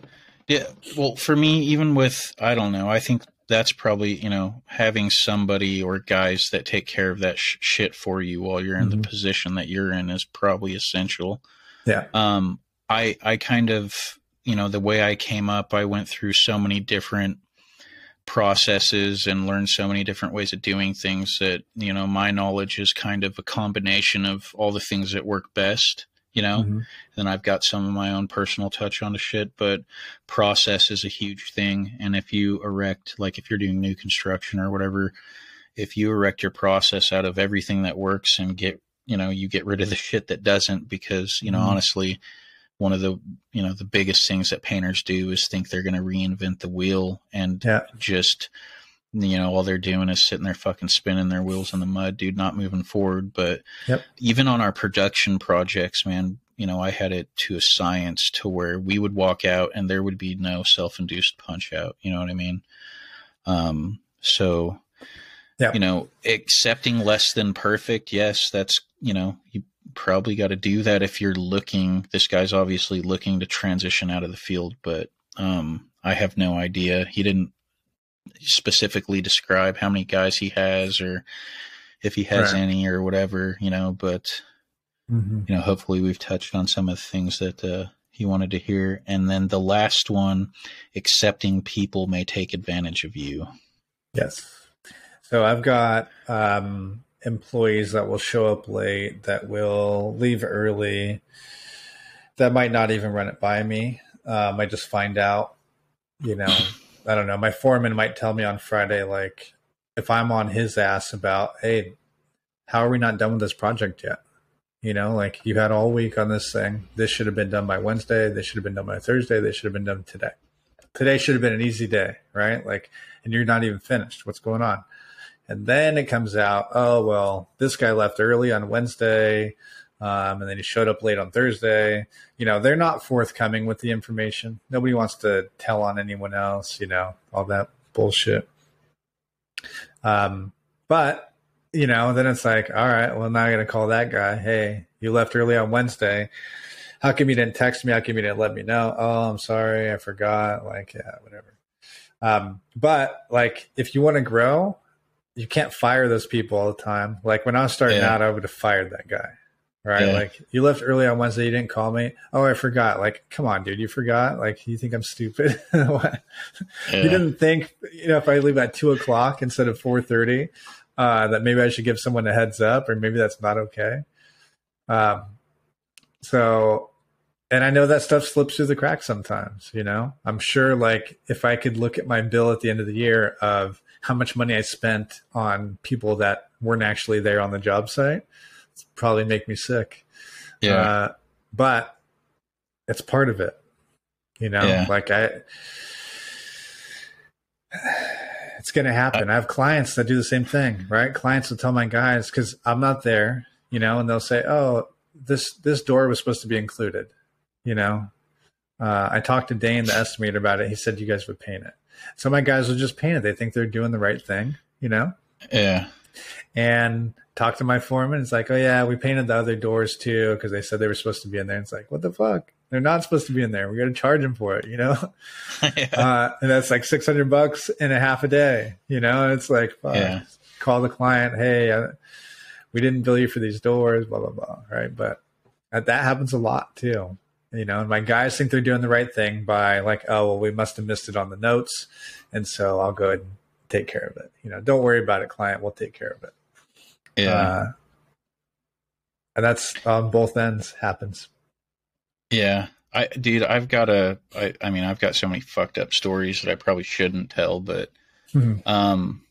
Yeah. Well, for me, even with, I don't know, I think that's probably you know having somebody or guys that take care of that sh- shit for you while you're in mm-hmm. the position that you're in is probably essential. Yeah. Um. I I kind of you know the way I came up, I went through so many different processes and learned so many different ways of doing things that you know my knowledge is kind of a combination of all the things that work best you know mm-hmm. then i've got some of my own personal touch on the shit but process is a huge thing and if you erect like if you're doing new construction or whatever if you erect your process out of everything that works and get you know you get rid of the shit that doesn't because you know mm-hmm. honestly one of the you know the biggest things that painters do is think they're going to reinvent the wheel and yeah. just you know, all they're doing is sitting there fucking spinning their wheels in the mud, dude, not moving forward. But yep. even on our production projects, man, you know, I had it to a science to where we would walk out and there would be no self induced punch out. You know what I mean? Um, so, yep. you know, accepting less than perfect, yes, that's, you know, you probably got to do that if you're looking. This guy's obviously looking to transition out of the field, but um, I have no idea. He didn't specifically describe how many guys he has or if he has right. any or whatever, you know, but mm-hmm. you know, hopefully we've touched on some of the things that uh, he wanted to hear. And then the last one, accepting people may take advantage of you. Yes. So I've got um, employees that will show up late, that will leave early, that might not even run it by me. Um, I just find out, you know, I don't know. My foreman might tell me on Friday, like, if I'm on his ass about, hey, how are we not done with this project yet? You know, like you had all week on this thing. This should have been done by Wednesday. This should have been done by Thursday. This should have been done today. Today should have been an easy day, right? Like, and you're not even finished. What's going on? And then it comes out, oh, well, this guy left early on Wednesday. Um, and then he showed up late on Thursday. You know, they're not forthcoming with the information. Nobody wants to tell on anyone else, you know, all that bullshit. Um, but, you know, then it's like, all right, well, now I got to call that guy. Hey, you left early on Wednesday. how come you didn't text me? How come you didn't let me know? Oh, I'm sorry, I forgot. Like, yeah, whatever. Um, but like, if you want to grow, you can't fire those people all the time. Like when I was starting Yeah. out, I would have fired that guy. Right? Yeah. Like you left early on Wednesday, you didn't call me. Oh, I forgot. Like, come on, dude, you forgot. Like, you think I'm stupid? Yeah. You didn't think, you know, if I leave at two o'clock instead of four thirty, uh, that maybe I should give someone a heads up, or maybe that's not okay. Um, so, and I know that stuff slips through the cracks sometimes. You know, I'm sure. Like, if I could look at my bill at the end of the year of how much money I spent on people that weren't actually there on the job site, probably make me sick. yeah. Uh, but it's part of it. You know, Yeah. like I, it's going to happen. I have clients that do the same thing, right? Clients will tell my guys because I'm not there, you know, and they'll say, "Oh, this this door was supposed to be included," you know. Uh, I talked to Dane, the estimator, about it. He said you guys would paint it. So my guys will just paint it. They think they're doing the right thing, you know yeah. And talk to my foreman. It's like, oh yeah, we painted the other doors too because they said they were supposed to be in there. It's like, what the fuck? They're not supposed to be in there. We got to charge them for it, you know. yeah. Uh, and that's like six hundred bucks in a half a day, you know. And it's like, fuck. Yeah. call the client, hey, uh, we didn't bill you for these doors, blah blah blah, right? But that that happens a lot too, you know. And my guys think they're doing the right thing by like, oh well, we must have missed it on the notes, and so I'll go ahead and take care of it. You know, don't worry about it, client. We'll take care of it. yeah. Uh, and that's on both ends happens. Yeah. I dude, I've got a I, I mean, I've got so many fucked up stories that I probably shouldn't tell, but um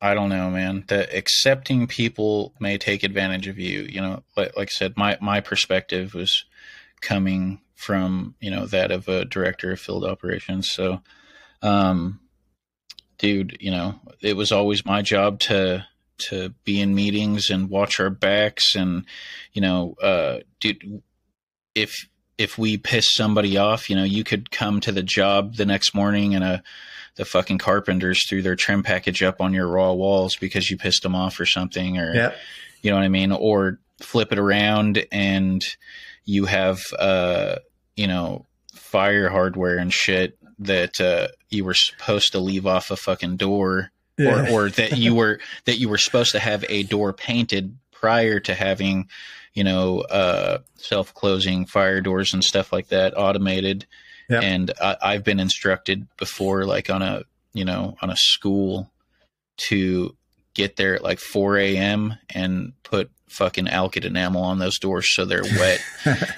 I don't know, man. That accepting people may take advantage of you, you know, like like I said, my my perspective was coming from, you know, that of a director of field operations. So um dude, you know, it was always my job to to be in meetings and watch our backs and you know, uh dude if if we piss somebody off, you know, you could come to the job the next morning and a the fucking carpenters threw their trim package up on your raw walls because you pissed them off or something or Yeah, you know what I mean? Or flip it around and you have, uh, you know, fire hardware and shit that uh, you were supposed to leave off a fucking door, yeah. or or that you were that you were supposed to have a door painted prior to having, you know, uh, self closing fire doors and stuff like that automated. Yeah. And I, I've been instructed before, like on a you know on a school, to get there at like 4 a.m. and put fucking alkyd enamel on those doors so they're wet.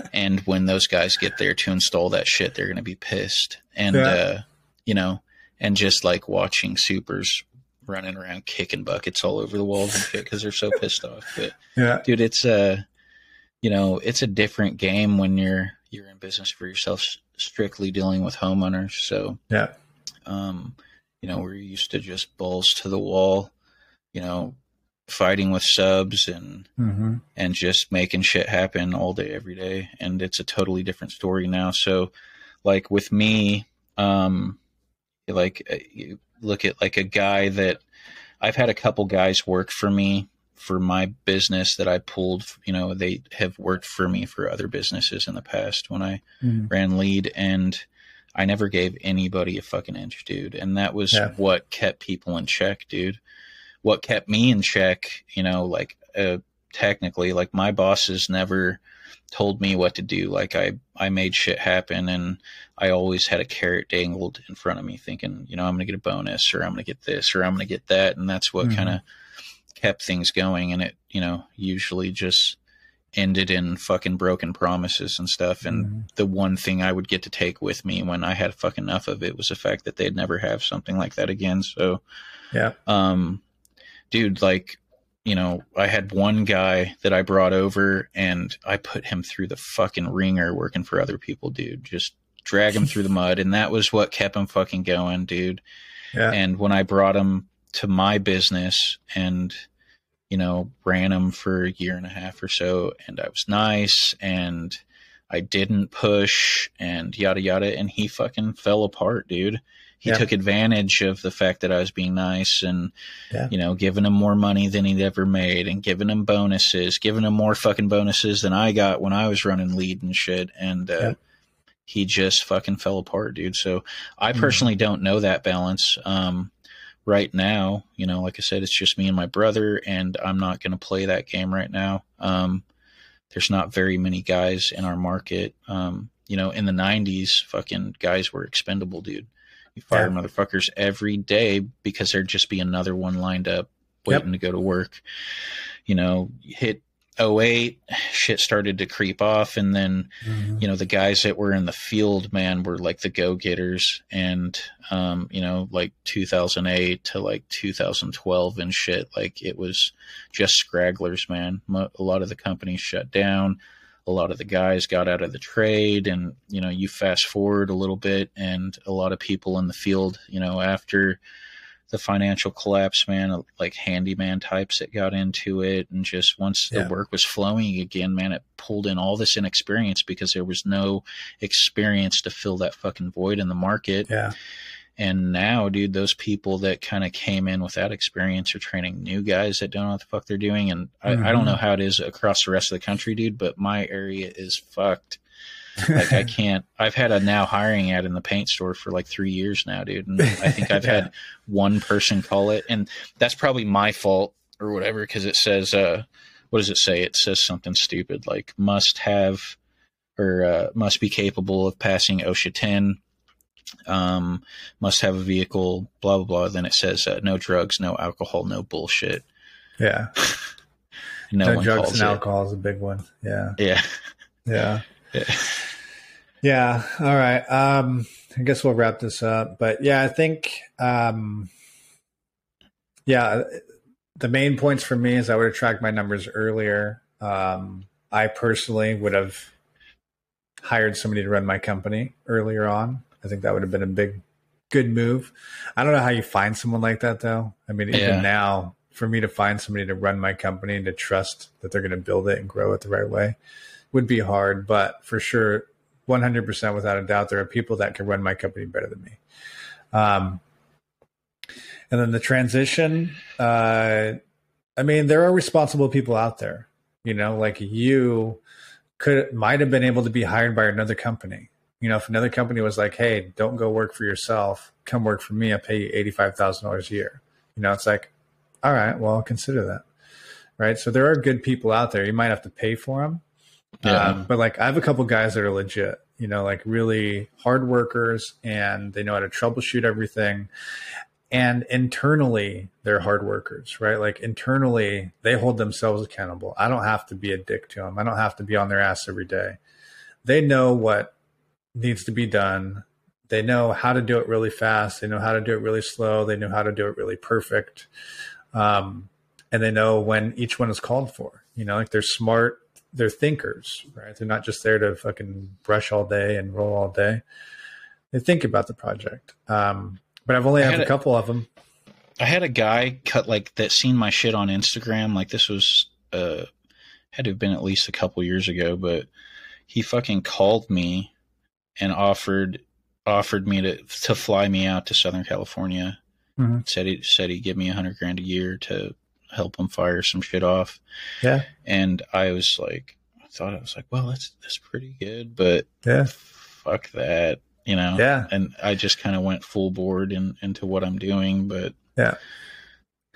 and when those guys get there to install that shit, they're going to be pissed. And, Yeah. uh, you know, and just like watching supers running around kicking buckets all over the walls and shit because they're so pissed off. But yeah, dude, it's a, you know, it's a different game when you're, you're in business for yourself, strictly dealing with homeowners. So, yeah, um, you know, we're used to just balls to the wall, you know, fighting with subs and hmm and just making shit happen all day every day and it's a totally different story now so like with me um like uh, you look at like a guy that I've had a couple guys work for me for my business that I pulled, you know, they have worked for me for other businesses in the past when I hmm ran lead and I never gave anybody a fucking inch, dude. And that was Yeah. what kept people in check, dude. What kept me in check, you know, like uh, technically, like my bosses never told me what to do. Like I, I made shit happen and I always had a carrot dangled in front of me thinking, you know, I'm going to get a bonus or I'm going to get this or I'm going to get that. And that's what Mhm. kind of kept things going. And it, you know, usually just ended in fucking broken promises and stuff. And Mhm. the one thing I would get to take with me when I had fucking enough of it was the fact that they'd never have something like that again. So, yeah, um, dude, like, you know, I had one guy that I brought over and I put him through the fucking ringer working for other people, dude. Just drag him through the mud. And that was what kept him fucking going, dude. yeah, And when I brought him to my business and, you know, ran him for a year and a half or so, and I was nice and I didn't push and yada yada, and he fucking fell apart, dude. He Yeah. took advantage of the fact that I was being nice and Yeah. you know giving him more money than he'd ever made and giving him bonuses, giving him more fucking bonuses than I got when I was running lead and shit. And uh, Yeah. he just fucking fell apart, dude. So I Mhm. personally don't know that balance. Um, right now, you know, like I said, it's just me and my brother, and I'm not going to play that game right now. Um, there's not very many guys in our market. Um, you know, in the '90s, fucking guys were expendable, dude. You fired Yeah. motherfuckers every day because there'd just be another one lined up waiting to go to work. You know, hit 08, shit started to creep off, and then Mhm. you know the guys that were in the field man were like the go-getters and um you know like 2008 to like 2012 and shit like it was just scragglers man a lot of the companies shut down a lot of the guys got out of the trade and you know you fast forward a little bit and a lot of people in the field you know after the financial collapse man like handyman types that got into it and just once the work was flowing again man it pulled in all this inexperience because there was no experience to fill that fucking void in the market Yeah. And now dude those people that kind of came in with that experience are training new guys that don't know what the fuck they're doing and I, I Mhm. don't know how it is across the rest of the country dude but my area is fucked like I can't. I've had a now hiring ad in the paint store for like three years now, dude, and I think I've Yeah. had one person call it, and that's probably my fault or whatever because it says, uh, what does it say? It says something stupid like must have or uh, must be capable of passing OSHA ten. Um, must have a vehicle, blah blah blah. Then it says uh, no drugs, no alcohol, no bullshit. yeah. No, No drugs and it. alcohol is a big one. Yeah. Yeah, Yeah. Yeah. Yeah. All right. Um, I guess we'll wrap this up. But yeah, I think um yeah, the main points for me is I would have tracked my numbers earlier. Um, I personally would have hired somebody to run my company earlier on. I think that would have been a big good move. I don't know how you find someone like that though. I mean, even Yeah. now, for me to find somebody to run my company and to trust that they're going to build it and grow it the right way would be hard. But for sure, 100% without a doubt, there are people that can run my company better than me. Um, and then the transition, uh, I mean, there are responsible people out there, you know, like you could, might have been able to be hired by another company. You know, if another company was like, hey, don't go work for yourself, come work for me, I'll pay you $85,000 a year. You know, it's like, all right, well, I'll consider that. Right. So there are good people out there. You might have to pay for them. Yeah. Um, but like I have a couple guys that are legit, you know, like really hard workers and they know how to troubleshoot everything. And internally, they're hard workers, right? Like internally, they hold themselves accountable. I don't have to be a dick to them. I don't have to be on their ass every day. They know what needs to be done. They know how to do it really fast. They know how to do it really slow. They know how to do it really perfect. Um, and they know when each one is called for. You know, like they're smart, they're thinkers, right? They're not just there to fucking brush all day and roll all day. They think about the project. Um, but I've only I had a a- couple of them. I had a guy cut like that seen my shit on Instagram. Like this was uh had to have been at least a couple years ago, but he fucking called me and offered offered me to to fly me out to Southern California. Mhm. Said he said he'd give me a hundred grand a year to help him fire some shit off. Yeah. And I was like I thought I was like, well that's that's pretty good, but Yeah. fuck that. You know? Yeah. And I just kind of went full board in, into what I'm doing, but Yeah.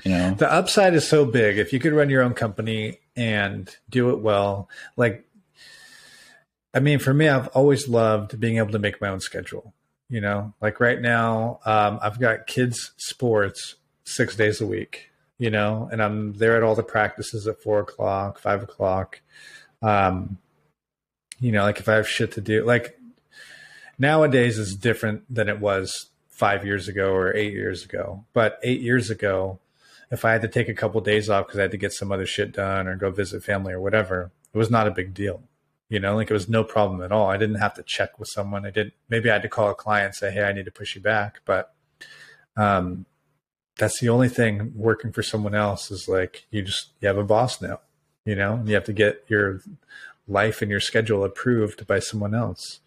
you know, The upside is so big. If you could run your own company and do it well, like, I mean, for me, I've always loved being able to make my own schedule. You know, like right now, um, I've got kids' sports six days a week, you know, and I'm there at all the practices at four o'clock, five o'clock. Um, you know, like if I have shit to do, like nowadays is different than it was five years ago or eight years ago. But eight years ago, if I had to take a couple days off because I had to get some other shit done or go visit family or whatever, it was not a big deal. You know, like it was no problem at all. I didn't have to check with someone. I didn't maybe I had to call a client and say, Hey, I need to push you back. But um that's the only thing working for someone else is like you just you have a boss now, you know, you have to get your life and your schedule approved by someone else.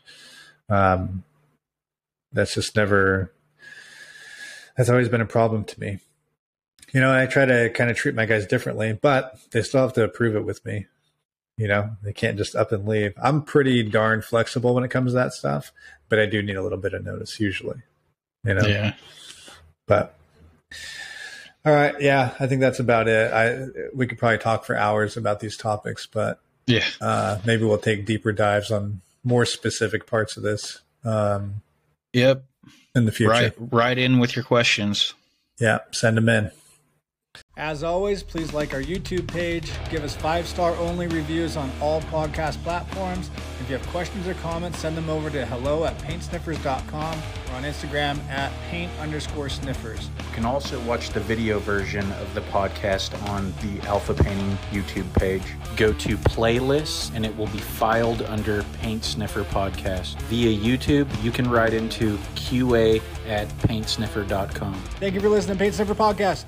Um that's just never That's always been a problem to me. You know, I try to kind of treat my guys differently, but they still have to approve it with me. You know, they can't just up and leave. I'm pretty darn flexible when it comes to that stuff, but I do need a little bit of notice usually. You know, Yeah. but all right, yeah, I think that's about it. I we could probably talk for hours about these topics, but Yeah. uh, maybe we'll take deeper dives on more specific parts of this um, Yep. in the future. Right. Write in with your questions. Yeah, send them in. As always, please like our YouTube page. Give us five star only reviews on all podcast platforms. If you have questions or comments, send them over to hello at paintsniffers.com or on Instagram at paint underscore sniffers. You can also watch the video version of the podcast on the Alpha Painting YouTube page. Go to playlists and it will be filed under Paint Sniffer Podcast. Via YouTube, you can write into QA at paintsniffer.com. Thank you for listening to Paint Sniffer Podcast.